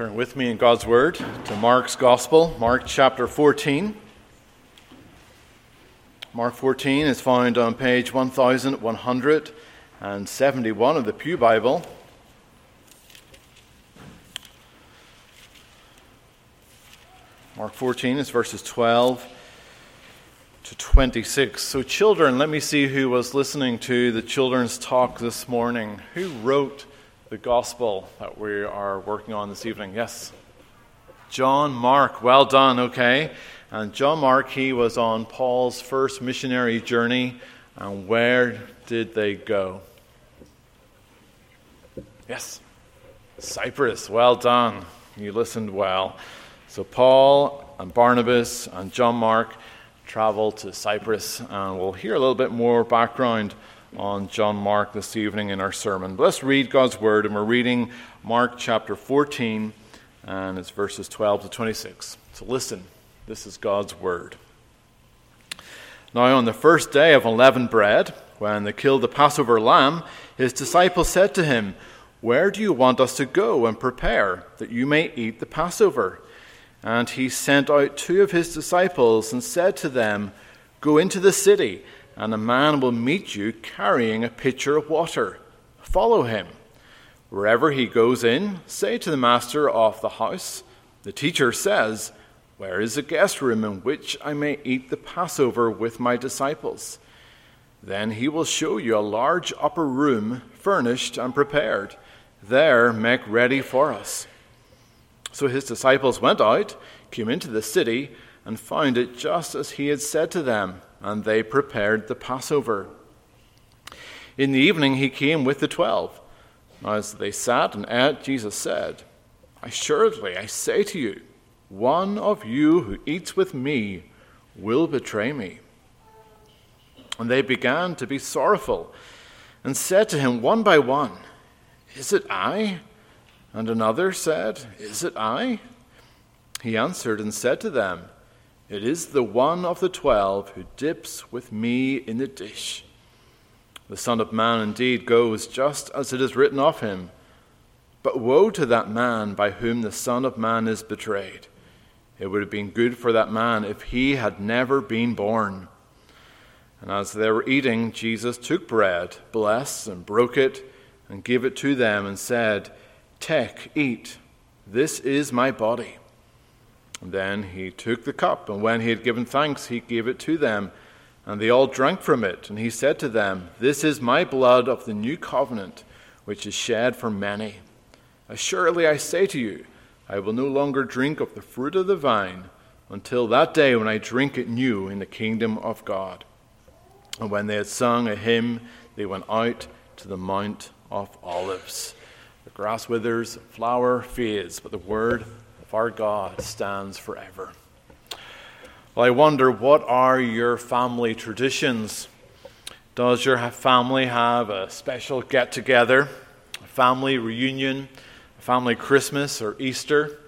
Turn with me in God's Word to Mark's Gospel, Mark chapter 14. Mark 14 is found on page 1171 of the Pew Bible. Mark 14 is verses 12 to 26. So, children, let me see who was listening to the children's talk this morning. Who wrote the gospel that we are working on this evening. Yes? John Mark. Well done, okay. And John Mark, he was on Paul's first missionary journey. And where did they go? Yes? Cyprus. Well done. You listened well. So, Paul and Barnabas and John Mark traveled to Cyprus, and we'll hear a little bit more background on John Mark this evening in our sermon. But let's read God's word, and we're reading Mark chapter 14, and it's verses 12 to 26. So listen, this is God's word. Now, on the first day of unleavened bread, when they killed the Passover lamb, his disciples said to him, Where do you want us to go and prepare that you may eat the Passover? And he sent out two of his disciples and said to them, Go into the city and a man will meet you carrying a pitcher of water. Follow him. Wherever he goes in, say to the master of the house, The teacher says, Where is a guest room in which I may eat the Passover with my disciples? Then he will show you a large upper room, furnished and prepared. There make ready for us. So his disciples went out, came into the city, and found it just as he had said to them and they prepared the Passover. In the evening, he came with the twelve. As they sat and ate, Jesus said, Assuredly, I say to you, one of you who eats with me will betray me. And they began to be sorrowful and said to him one by one, Is it I? And another said, Is it I? He answered and said to them, it is the one of the twelve who dips with me in the dish. The Son of Man indeed goes just as it is written of him. But woe to that man by whom the Son of Man is betrayed. It would have been good for that man if he had never been born. And as they were eating, Jesus took bread, blessed, and broke it, and gave it to them, and said, Take, eat. This is my body. Then he took the cup, and when he had given thanks, he gave it to them. And they all drank from it. And he said to them, This is my blood of the new covenant, which is shed for many. Assuredly, I say to you, I will no longer drink of the fruit of the vine until that day when I drink it new in the kingdom of God. And when they had sung a hymn, they went out to the Mount of Olives. The grass withers, flower fades, but the word our God stands forever. Well, I wonder, what are your family traditions? Does your family have a special get together, a family reunion, a family Christmas or Easter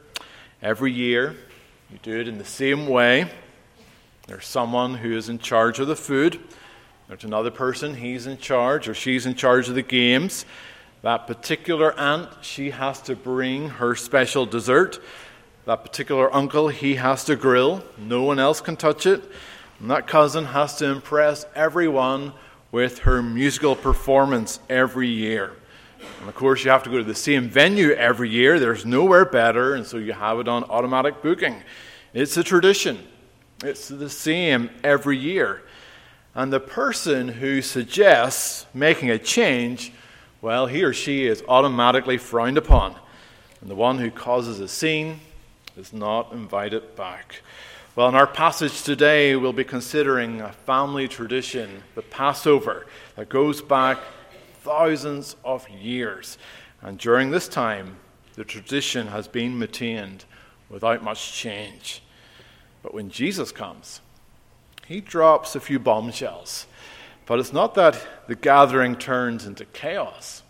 every year? You do it in the same way. There's someone who is in charge of the food. There's another person, he's in charge or she's in charge of the games. That particular aunt, she has to bring her special dessert. That particular uncle, he has to grill. No one else can touch it. And that cousin has to impress everyone with her musical performance every year. And of course, you have to go to the same venue every year. There's nowhere better, and so you have it on automatic booking. It's a tradition, it's the same every year. And the person who suggests making a change, well, he or she is automatically frowned upon. And the one who causes a scene, is not invited back. Well, in our passage today, we'll be considering a family tradition, the Passover, that goes back thousands of years. And during this time, the tradition has been maintained without much change. But when Jesus comes, he drops a few bombshells. But it's not that the gathering turns into chaos.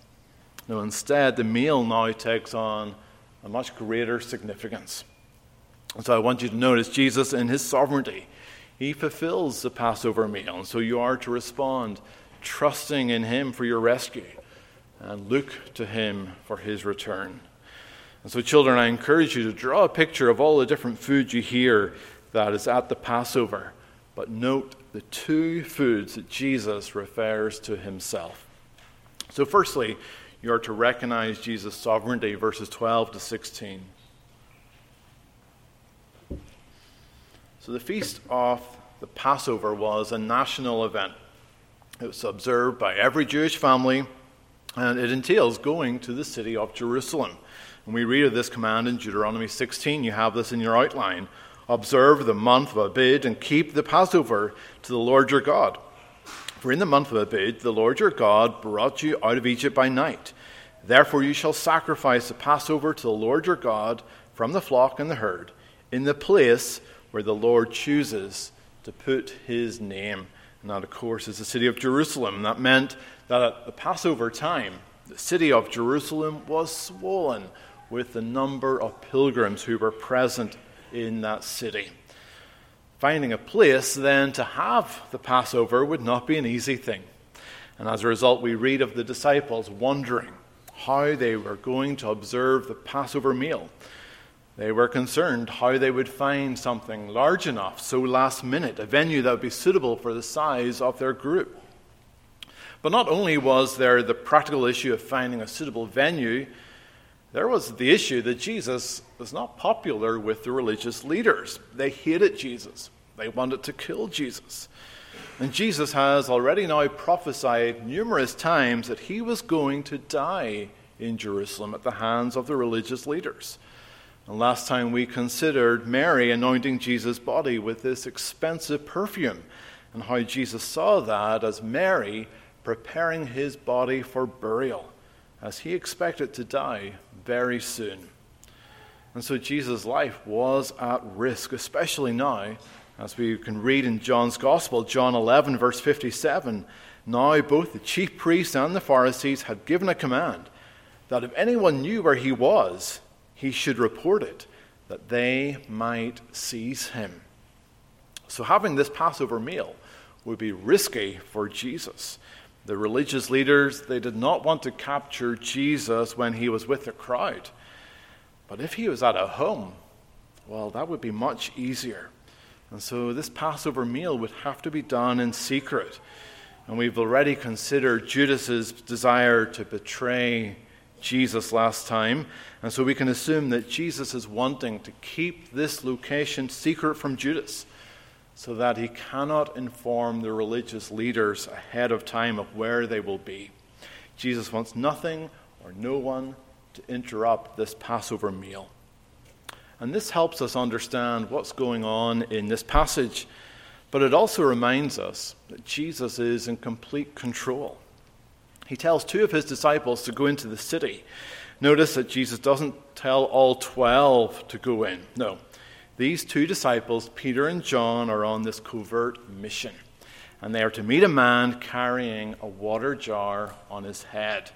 No, instead, the meal now takes on a much greater significance. And so I want you to notice Jesus in his sovereignty. He fulfills the Passover meal. And so you are to respond trusting in him for your rescue and look to him for his return. And so, children, I encourage you to draw a picture of all the different foods you hear that is at the Passover. But note the two foods that Jesus refers to himself. So, firstly, you are to recognize Jesus' sovereignty, verses 12 to 16. So, the feast of the Passover was a national event. It was observed by every Jewish family, and it entails going to the city of Jerusalem. And we read of this command in Deuteronomy 16. You have this in your outline. Observe the month of Abib and keep the Passover to the Lord your God. For in the month of Abib, the Lord your God brought you out of Egypt by night. Therefore, you shall sacrifice the Passover to the Lord your God from the flock and the herd, in the place where the Lord chooses to put his name. And that, of course, is the city of Jerusalem. That meant that at the Passover time, the city of Jerusalem was swollen with the number of pilgrims who were present in that city. Finding a place then to have the Passover would not be an easy thing. And as a result, we read of the disciples wondering how they were going to observe the Passover meal. They were concerned how they would find something large enough, so last minute, a venue that would be suitable for the size of their group. But not only was there the practical issue of finding a suitable venue, there was the issue that Jesus was not popular with the religious leaders. They hated Jesus, they wanted to kill Jesus. And Jesus has already now prophesied numerous times that he was going to die in Jerusalem at the hands of the religious leaders. And last time we considered Mary anointing Jesus' body with this expensive perfume, and how Jesus saw that as Mary preparing his body for burial, as he expected to die very soon. And so Jesus' life was at risk, especially now, as we can read in John's Gospel, John 11, verse 57. Now both the chief priests and the Pharisees had given a command that if anyone knew where he was, he should report it, that they might seize him. So having this Passover meal would be risky for Jesus. The religious leaders, they did not want to capture Jesus when he was with the crowd. But if he was at a home, well, that would be much easier. And so this Passover meal would have to be done in secret. And we've already considered Judas's desire to betray Jesus last time. And so we can assume that Jesus is wanting to keep this location secret from Judas so that he cannot inform the religious leaders ahead of time of where they will be. Jesus wants nothing or no one to interrupt this Passover meal. And this helps us understand what's going on in this passage, but it also reminds us that Jesus is in complete control. He tells two of his disciples to go into the city. Notice that Jesus doesn't tell all 12 to go in. No, these two disciples, Peter and John, are on this covert mission. And they are to meet a man carrying a water jar on his head.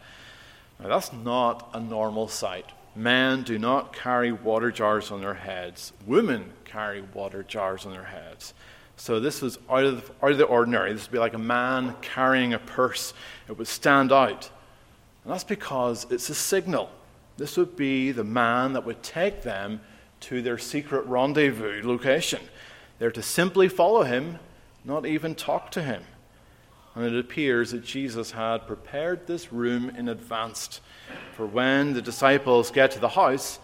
Now, that's not a normal sight. Men do not carry water jars on their heads, women carry water jars on their heads. So, this was out of, the, out of the ordinary. This would be like a man carrying a purse, it would stand out. And that's because it's a signal. This would be the man that would take them to their secret rendezvous location. They're to simply follow him, not even talk to him. And it appears that Jesus had prepared this room in advance. For when the disciples get to the house,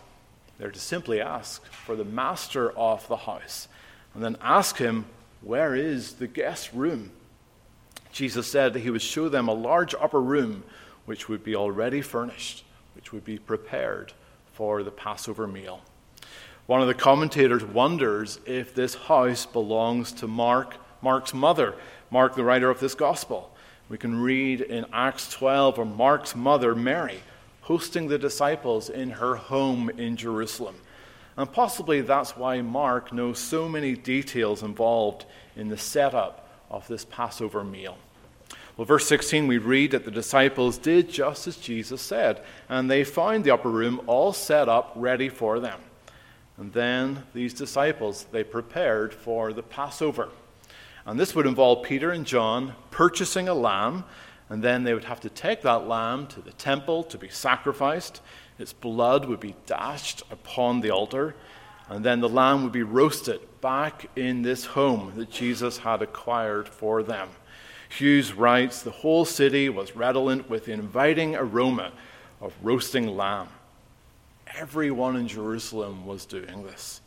they're to simply ask for the master of the house and then ask him, Where is the guest room? Jesus said that he would show them a large upper room which would be already furnished, which would be prepared for the Passover meal. One of the commentators wonders if this house belongs to Mark, Mark's mother, Mark, the writer of this gospel. We can read in Acts 12 of Mark's mother, Mary, hosting the disciples in her home in Jerusalem. And possibly that's why Mark knows so many details involved in the setup of this Passover meal. Well, verse 16, we read that the disciples did just as Jesus said, and they found the upper room all set up ready for them. And then these disciples, they prepared for the Passover. And this would involve Peter and John purchasing a lamb, And then they would have to take that lamb to the temple to be sacrificed. Its blood would be dashed upon the altar. And then the lamb would be roasted back in this home that Jesus had acquired for them. Hughes writes the whole city was redolent with the inviting aroma of roasting lamb. Everyone in Jerusalem was doing this.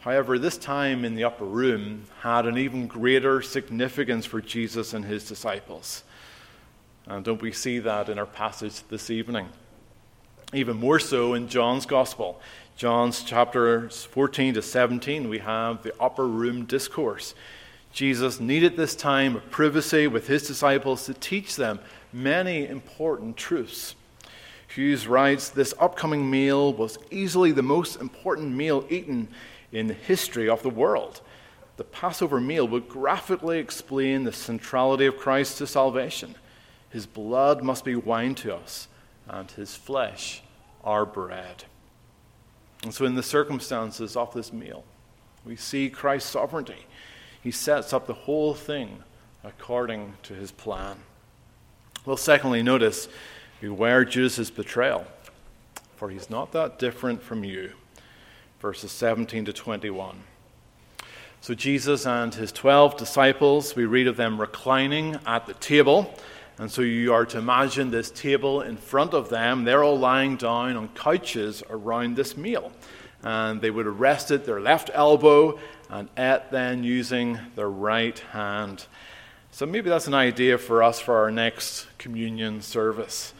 However, this time in the upper room had an even greater significance for Jesus and his disciples. And don't we see that in our passage this evening? Even more so in John's Gospel. John's chapters 14 to 17, we have the upper room discourse. Jesus needed this time of privacy with his disciples to teach them many important truths. Hughes writes This upcoming meal was easily the most important meal eaten in the history of the world. The Passover meal would graphically explain the centrality of Christ to salvation. His blood must be wine to us, and his flesh our bread. And so, in the circumstances of this meal, we see Christ's sovereignty. He sets up the whole thing according to his plan. Well, secondly, notice beware Judas' betrayal, for he's not that different from you. Verses 17 to 21. So, Jesus and his 12 disciples, we read of them reclining at the table. And so you are to imagine this table in front of them. They're all lying down on couches around this meal. And they would have rested their left elbow and ate then using their right hand. So maybe that's an idea for us for our next communion service,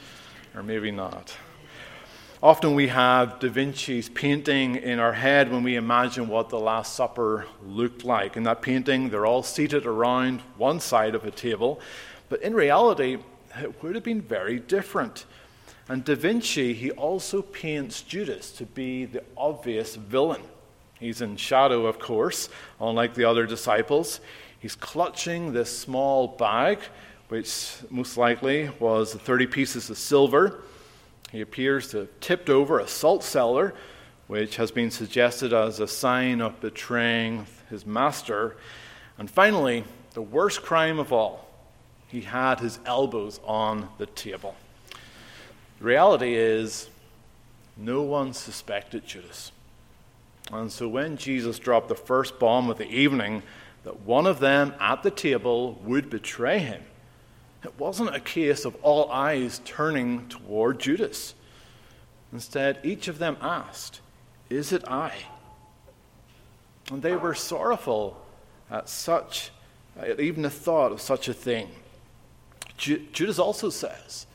or maybe not. Often we have Da Vinci's painting in our head when we imagine what the Last Supper looked like. In that painting, they're all seated around one side of a table, but in reality, it would have been very different. And Da Vinci, he also paints Judas to be the obvious villain. He's in shadow, of course, unlike the other disciples. He's clutching this small bag, which most likely was 30 pieces of silver. He appears to have tipped over a salt cellar, which has been suggested as a sign of betraying his master. And finally, the worst crime of all, he had his elbows on the table. The reality is, no one suspected Judas. And so when Jesus dropped the first bomb of the evening, that one of them at the table would betray him, it wasn't a case of all eyes turning toward Judas. Instead, each of them asked, Is it I? And they were sorrowful at such, at even the thought of such a thing. Judas also says,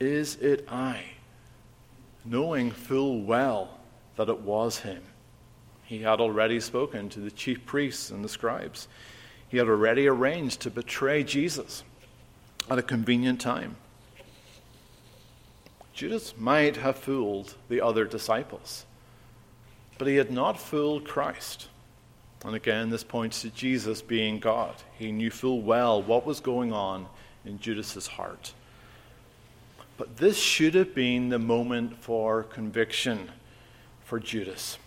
Is it I? Knowing full well that it was him. He had already spoken to the chief priests and the scribes. He had already arranged to betray Jesus at a convenient time. Judas might have fooled the other disciples, but he had not fooled Christ. And again, this points to Jesus being God. He knew full well what was going on in Judas's heart. But this should have been the moment for conviction for Judas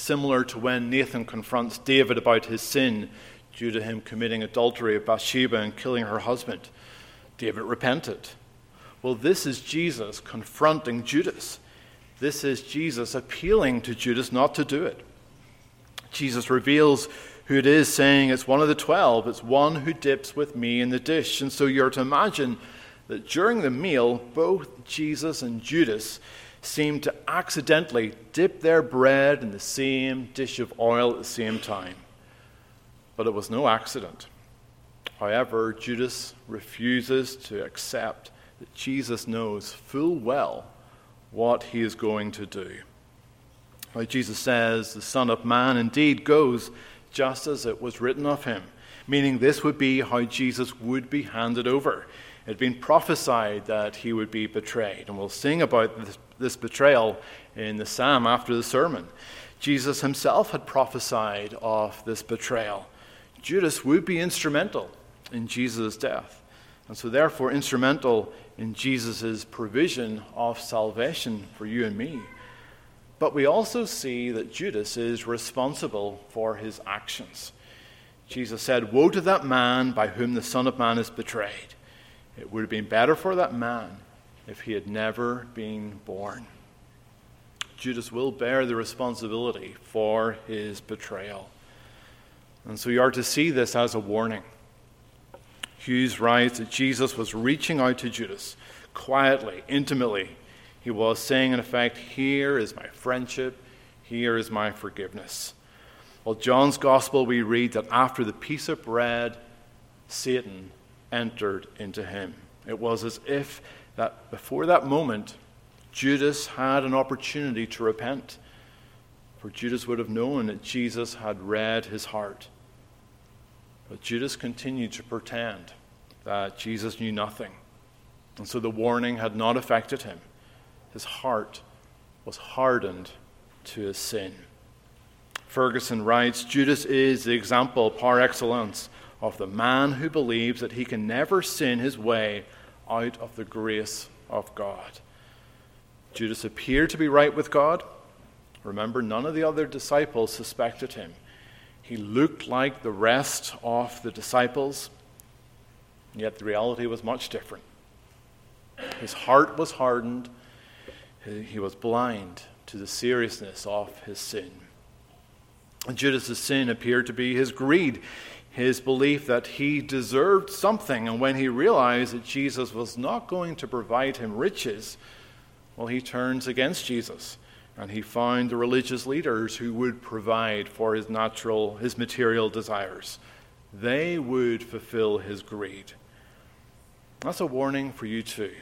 similar to when Nathan confronts David about his sin due to him committing adultery with Bathsheba and killing her husband. David repented. Well, this is Jesus confronting Judas. This is Jesus appealing to Judas not to do it. Jesus reveals who it is, saying it's one of the twelve, it's one who dips with me in the dish. And so you're to imagine that during the meal, both Jesus and Judas seem to accidentally dip their bread in the same dish of oil at the same time. But it was no accident. However, Judas refuses to accept that Jesus knows full well what he is going to do. Like Jesus says, the Son of Man indeed goes just as it was written of him, meaning this would be how Jesus would be handed over. It had been prophesied that he would be betrayed, and we'll sing about this betrayal in the psalm after the sermon. Jesus himself had prophesied of this betrayal. Judas would be instrumental in Jesus' death, and so therefore instrumental in Jesus' provision of salvation for you and me. But we also see that Judas is responsible for his actions. Jesus said, Woe to that man by whom the Son of Man is betrayed. It would have been better for that man if he had never been born. Judas will bear the responsibility for his betrayal. And so you are to see this as a warning. Hughes writes that Jesus was reaching out to Judas quietly, intimately. He was saying, in effect, Here is my friendship, here is my forgiveness. Well, John's gospel, we read that after the piece of bread, Satan entered into him. It was as if that before that moment, Judas had an opportunity to repent. For Judas would have known that Jesus had read his heart. But Judas continued to pretend that Jesus knew nothing. And so the warning had not affected him. His heart was hardened to his sin. Ferguson writes Judas is the example par excellence of the man who believes that he can never sin his way out of the grace of God. Judas appeared to be right with God. Remember, none of the other disciples suspected him. He looked like the rest of the disciples, yet the reality was much different. His heart was hardened, he was blind to the seriousness of his sin. And Judas' sin appeared to be his greed, his belief that he deserved something. And when he realized that Jesus was not going to provide him riches, well, he turns against Jesus. And he found the religious leaders who would provide for his natural, his material desires. They would fulfill his greed. That's a warning for you too.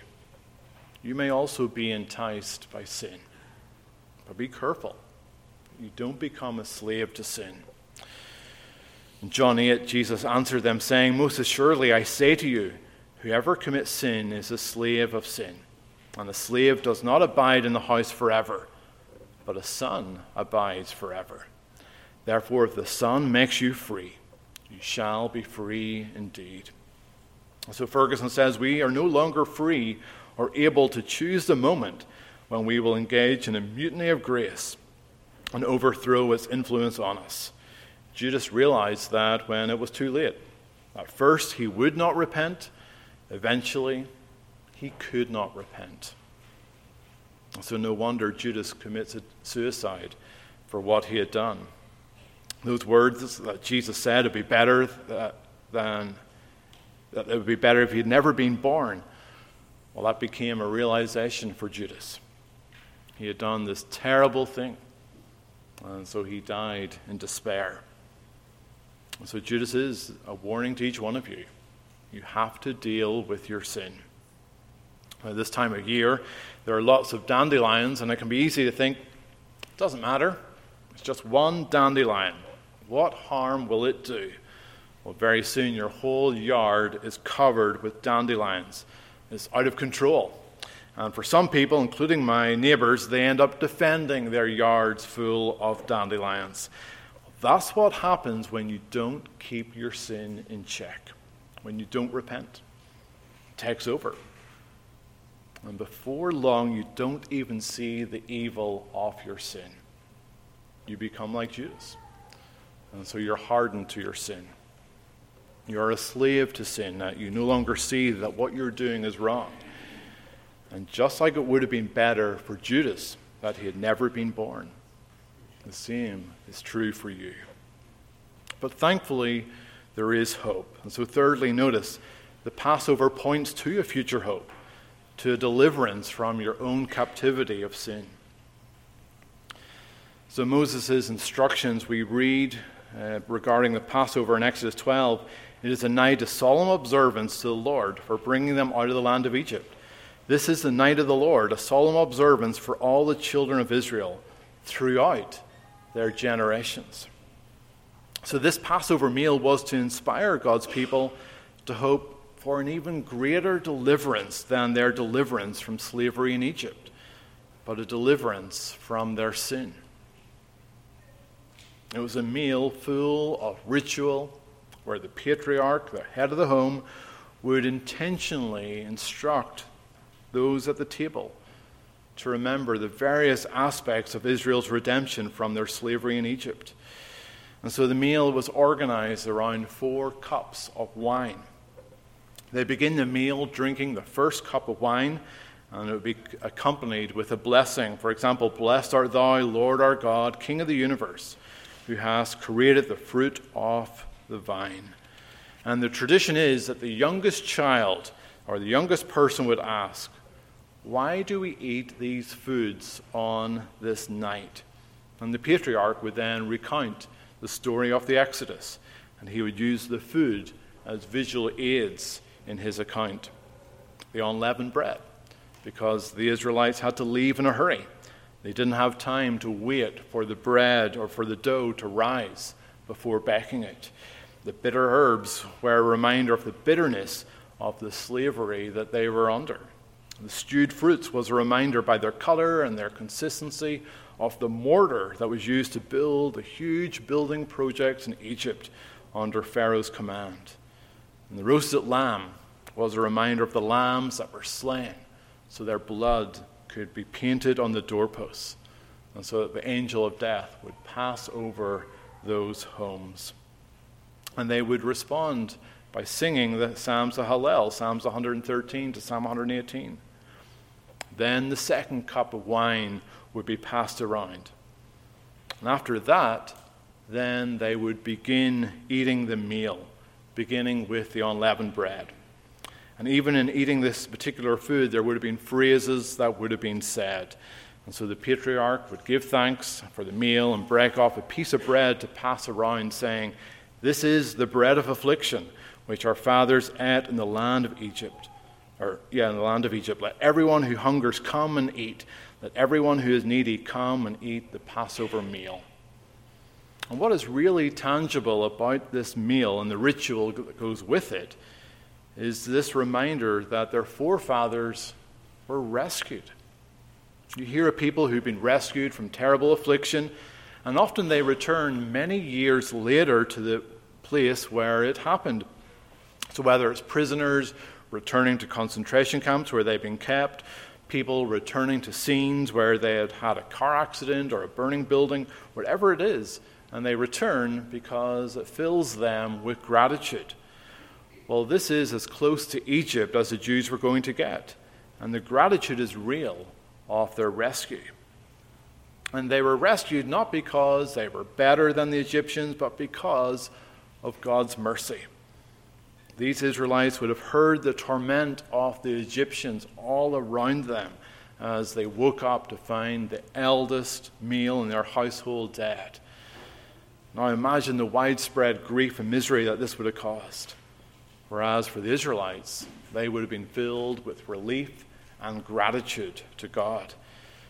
You may also be enticed by sin. But be careful. You don't become a slave to sin. In John 8, Jesus answered them, saying, Most assuredly I say to you, whoever commits sin is a slave of sin. And the slave does not abide in the house forever, but a son abides forever. Therefore, if the Son makes you free, you shall be free indeed. So Ferguson says we are no longer free or able to choose the moment when we will engage in a mutiny of grace and overthrow its influence on us. Judas realized that when it was too late. At first, he would not repent. Eventually, he could not repent. So, no wonder Judas commits suicide for what he had done. Those words that Jesus said would be better than that it would be better if he had never been born. Well, that became a realization for Judas. He had done this terrible thing, and so he died in despair. And So, Judas is a warning to each one of you. You have to deal with your sin. At this time of year, there are lots of dandelions, and it can be easy to think, it doesn't matter. It's just one dandelion. What harm will it do? Well, very soon your whole yard is covered with dandelions. It's out of control. And for some people, including my neighbors, they end up defending their yards full of dandelions. That's what happens when you don't keep your sin in check, when you don't repent. It takes over. And before long, you don't even see the evil of your sin. You become like Judas. And so you're hardened to your sin. You are a slave to sin. That you no longer see that what you're doing is wrong. And just like it would have been better for Judas that he had never been born, the same is true for you. But thankfully, there is hope. And so, thirdly, notice the Passover points to a future hope, to a deliverance from your own captivity of sin. So, Moses' instructions we read uh, regarding the Passover in Exodus 12 it is a night of solemn observance to the Lord for bringing them out of the land of Egypt. This is the night of the Lord, a solemn observance for all the children of Israel throughout their generations. So, this Passover meal was to inspire God's people to hope for an even greater deliverance than their deliverance from slavery in Egypt, but a deliverance from their sin. It was a meal full of ritual where the patriarch, the head of the home, would intentionally instruct those at the table to remember the various aspects of Israel's redemption from their slavery in Egypt. And so the meal was organized around four cups of wine. They begin the meal drinking the first cup of wine, and it would be accompanied with a blessing. For example, Blessed art thou, Lord our God, King of the universe, who hast created the fruit of the vine. And the tradition is that the youngest child or the youngest person would ask, Why do we eat these foods on this night? And the patriarch would then recount the story of the Exodus, and he would use the food as visual aids in his account. The unleavened bread, because the Israelites had to leave in a hurry. They didn't have time to wait for the bread or for the dough to rise before baking it. The bitter herbs were a reminder of the bitterness of the slavery that they were under. The stewed fruits was a reminder by their color and their consistency of the mortar that was used to build the huge building projects in Egypt under Pharaoh's command. And the roasted lamb was a reminder of the lambs that were slain, so their blood could be painted on the doorposts, and so that the angel of death would pass over those homes. And they would respond by singing the Psalms of Hallel, Psalms 113 to Psalm 118. Then the second cup of wine would be passed around. And after that, then they would begin eating the meal, beginning with the unleavened bread. And even in eating this particular food, there would have been phrases that would have been said. And so the patriarch would give thanks for the meal and break off a piece of bread to pass around, saying, This is the bread of affliction which our fathers ate in the land of Egypt. Or, yeah, in the land of Egypt. Let everyone who hungers come and eat. Let everyone who is needy come and eat the Passover meal. And what is really tangible about this meal and the ritual that goes with it is this reminder that their forefathers were rescued. You hear of people who've been rescued from terrible affliction, and often they return many years later to the place where it happened. So, whether it's prisoners returning to concentration camps where they've been kept, people returning to scenes where they had had a car accident or a burning building, whatever it is, and they return because it fills them with gratitude. Well, this is as close to Egypt as the Jews were going to get, and the gratitude is real of their rescue. And they were rescued not because they were better than the Egyptians, but because of God's mercy. These Israelites would have heard the torment of the Egyptians all around them as they woke up to find the eldest male in their household dead. Now imagine the widespread grief and misery that this would have caused. Whereas for the Israelites, they would have been filled with relief and gratitude to God.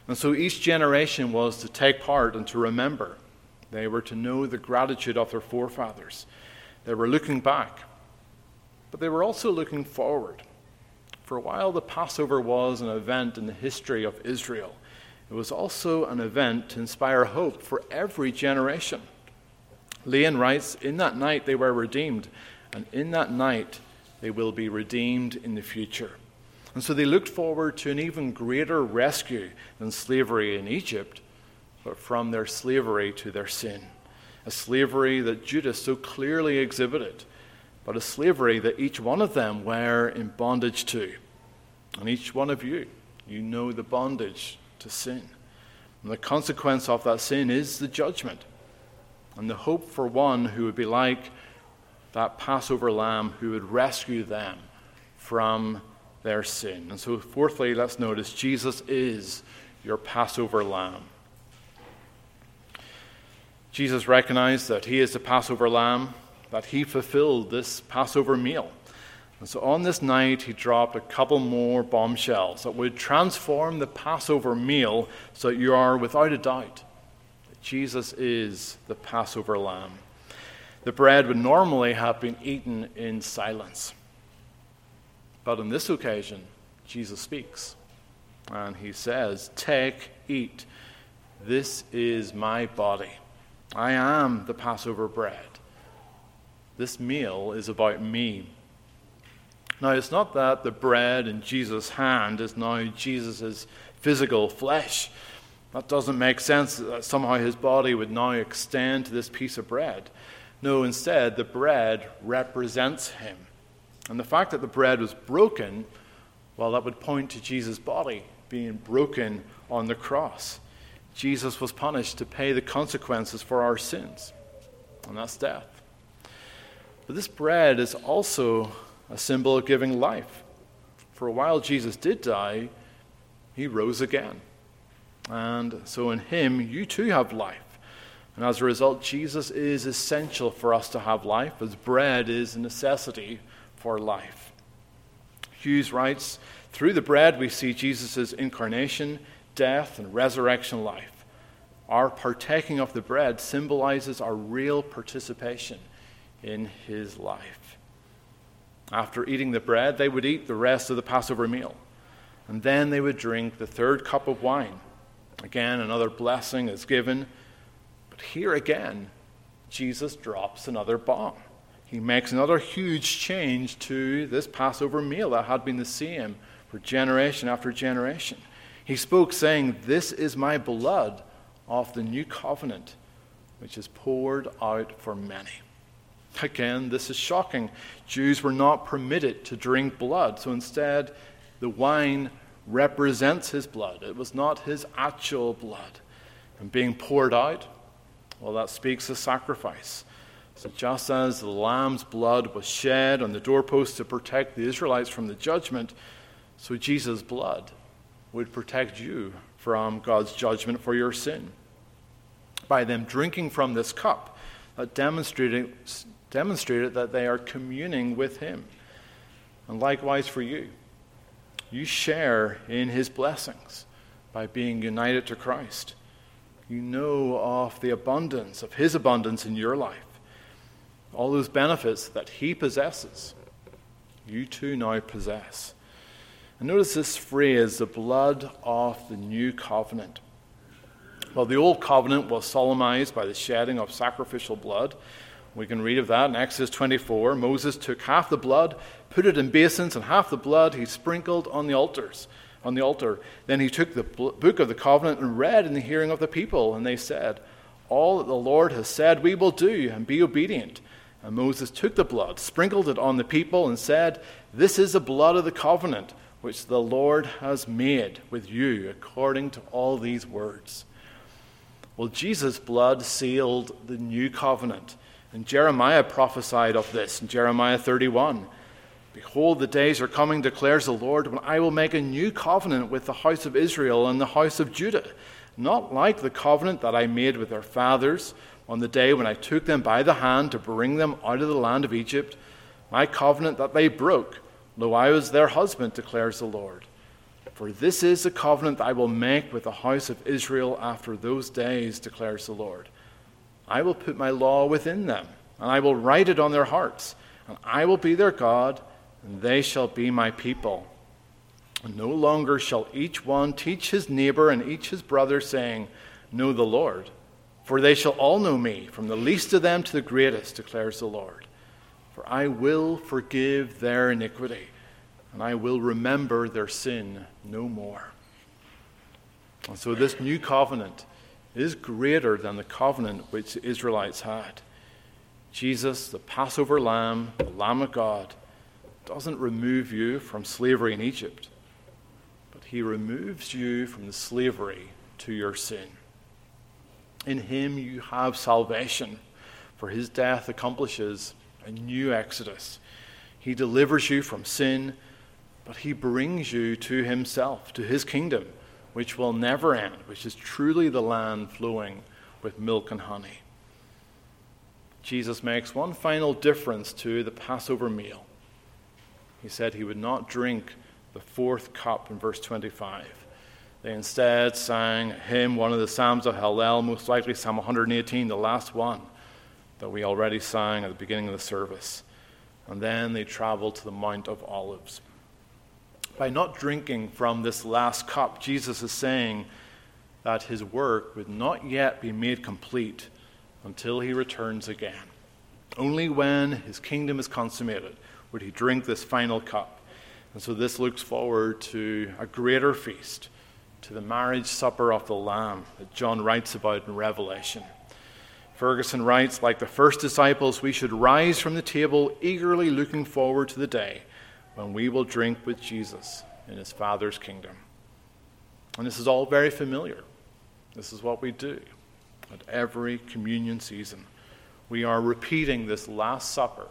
And so each generation was to take part and to remember. They were to know the gratitude of their forefathers. They were looking back but they were also looking forward. For a while, the Passover was an event in the history of Israel. It was also an event to inspire hope for every generation. Leon writes, In that night they were redeemed, and in that night they will be redeemed in the future. And so they looked forward to an even greater rescue than slavery in Egypt, but from their slavery to their sin. A slavery that Judah so clearly exhibited but a slavery that each one of them were in bondage to. And each one of you, you know the bondage to sin. And the consequence of that sin is the judgment. And the hope for one who would be like that Passover lamb who would rescue them from their sin. And so, fourthly, let's notice Jesus is your Passover lamb. Jesus recognized that he is the Passover lamb that he fulfilled this Passover meal. And so on this night, he dropped a couple more bombshells that would transform the Passover meal so that you are without a doubt that Jesus is the Passover lamb. The bread would normally have been eaten in silence. But on this occasion, Jesus speaks. And he says, Take, eat. This is my body. I am the Passover bread. This meal is about me. Now, it's not that the bread in Jesus' hand is now Jesus' physical flesh. That doesn't make sense that somehow his body would now extend to this piece of bread. No, instead, the bread represents him. And the fact that the bread was broken, well, that would point to Jesus' body being broken on the cross. Jesus was punished to pay the consequences for our sins, and that's death. But this bread is also a symbol of giving life. For a while, Jesus did die, he rose again. And so in him, you too have life. And as a result, Jesus is essential for us to have life, as bread is a necessity for life. Hughes writes Through the bread, we see Jesus' incarnation, death, and resurrection life. Our partaking of the bread symbolizes our real participation in his life. After eating the bread, they would eat the rest of the Passover meal. And then they would drink the third cup of wine. Again, another blessing is given but here again, Jesus drops another bomb. He makes another huge change to this Passover meal that had been the same for generation after generation. He spoke, saying, This is my blood of the new covenant, which is poured out for many. Again, this is shocking. Jews were not permitted to drink blood, so instead, the wine represents his blood. It was not his actual blood. And being poured out, well, that speaks of sacrifice. So, just as the lamb's blood was shed on the doorpost to protect the Israelites from the judgment, so Jesus' blood would protect you from God's judgment for your sin. By them drinking from this cup, uh, that demonstrated, demonstrated that they are communing with Him. And likewise for you, you share in His blessings by being united to Christ you know of the abundance of His abundance in your life. All those benefits that He possesses, you too now possess. And notice this phrase, the blood of the new covenant. Well, the old covenant was solemnized by the shedding of sacrificial blood. We can read of that in Exodus 24. Moses took half the blood, put it in basins, and half the blood he sprinkled on the altars on the altar. Then he took the book of the covenant and read in the hearing of the people, and they said, All that the Lord has said we will do, and be obedient. And Moses took the blood, sprinkled it on the people, and said, This is the blood of the covenant which the Lord has made with you according to all these words. Well, Jesus' blood sealed the new covenant. And Jeremiah prophesied of this in Jeremiah 31. Behold, the days are coming, declares the Lord, when I will make a new covenant with the house of Israel and the house of Judah, not like the covenant that I made with their fathers on the day when I took them by the hand to bring them out of the land of Egypt, my covenant that they broke, though I was their husband, declares the Lord. For this is the covenant that I will make with the house of Israel after those days, declares the Lord. I will put my law within them, and I will write it on their hearts, and I will be their God and they shall be my people. No longer shall each one teach his neighbor and each his brother, saying, Know the Lord. For they shall all know me, from the least of them to the greatest, declares the Lord. For I will forgive their iniquity, and I will remember their sin no more. And so this new covenant is greater than the covenant which the Israelites had. Jesus, the Passover lamb, the Lamb of God, doesn't remove you from slavery in Egypt, but he removes you from the slavery to your sin. In him you have salvation, for his death accomplishes a new exodus. He delivers you from sin, but he brings you to himself, to his kingdom, which will never end, which is truly the land flowing with milk and honey. Jesus makes one final difference to the Passover meal. He said he would not drink the fourth cup in verse 25. They instead sang a hymn, one of the Psalms of Hallel, most likely Psalm 118, the last one that we already sang at the beginning of the service. And then they traveled to the Mount of Olives. By not drinking from this last cup, Jesus is saying that his work would not yet be made complete until he returns again. Only when his kingdom is consummated would he drink this final cup. And so this looks forward to a greater feast, to the marriage supper of the Lamb that John writes about in Revelation. Ferguson writes, like the first disciples, we should rise from the table eagerly looking forward to the day when we will drink with Jesus in his Father's kingdom. And this is all very familiar. This is what we do at every communion season. We are repeating this Last Supper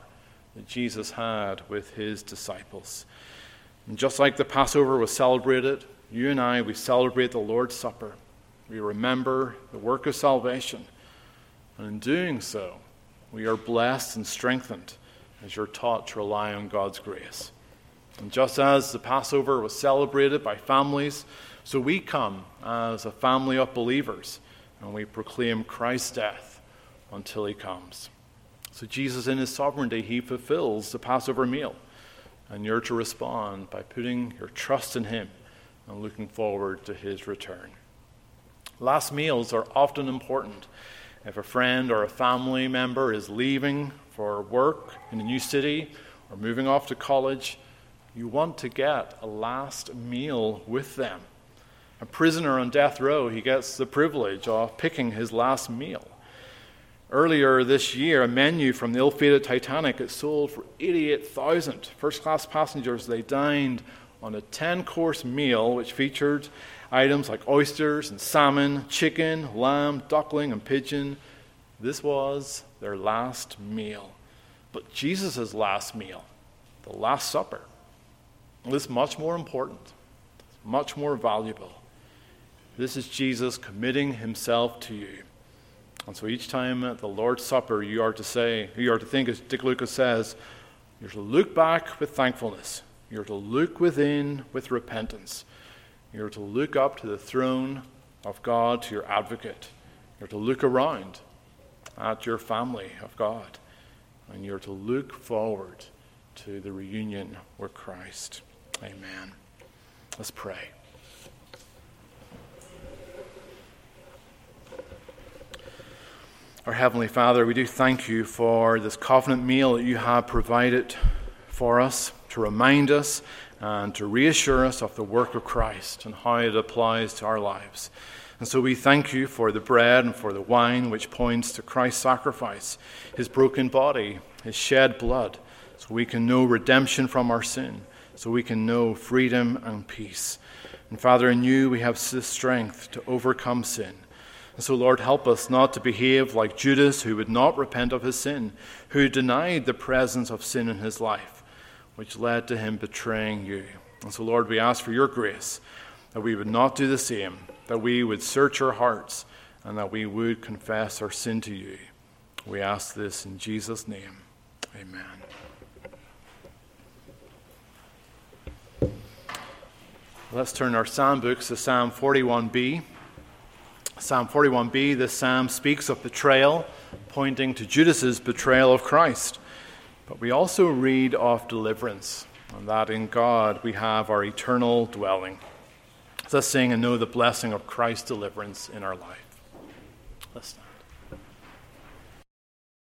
that Jesus had with his disciples. And just like the Passover was celebrated, you and I, we celebrate the Lord's Supper. We remember the work of salvation. And in doing so, we are blessed and strengthened as you're taught to rely on God's grace. And just as the Passover was celebrated by families, so we come as a family of believers and we proclaim Christ's death until he comes. So, Jesus, in his sovereignty, he fulfills the Passover meal. And you're to respond by putting your trust in him and looking forward to his return. Last meals are often important. If a friend or a family member is leaving for work in a new city or moving off to college, you want to get a last meal with them. A prisoner on death row, he gets the privilege of picking his last meal. Earlier this year, a menu from the ill-fated Titanic it sold for 88,000 first-class passengers. They dined on a 10-course meal which featured items like oysters and salmon, chicken, lamb, duckling, and pigeon. This was their last meal. But Jesus' last meal, the Last Supper, is much more important, much more valuable. This is Jesus committing himself to you. And so each time at the Lord's Supper, you are to say, you are to think, as Dick Lucas says, you're to look back with thankfulness. You're to look within with repentance. You're to look up to the throne of God, to your advocate. You're to look around at your family of God. And you're to look forward to the reunion with Christ. Amen. Let's pray. Our Heavenly Father, we do thank you for this covenant meal that you have provided for us to remind us and to reassure us of the work of Christ and how it applies to our lives. And so we thank you for the bread and for the wine, which points to Christ's sacrifice, his broken body, his shed blood, so we can know redemption from our sin, so we can know freedom and peace. And Father, in you we have the strength to overcome sin. And so, Lord, help us not to behave like Judas, who would not repent of his sin, who denied the presence of sin in his life, which led to him betraying you. And so, Lord, we ask for your grace that we would not do the same, that we would search our hearts, and that we would confess our sin to you. We ask this in Jesus' name. Amen. Let's turn our psalm books to Psalm 41b. Psalm 41b, this psalm speaks of betrayal, pointing to Judas's betrayal of Christ. But we also read of deliverance, and that in God we have our eternal dwelling. Let's sing and know the blessing of Christ's deliverance in our life. Let's stand.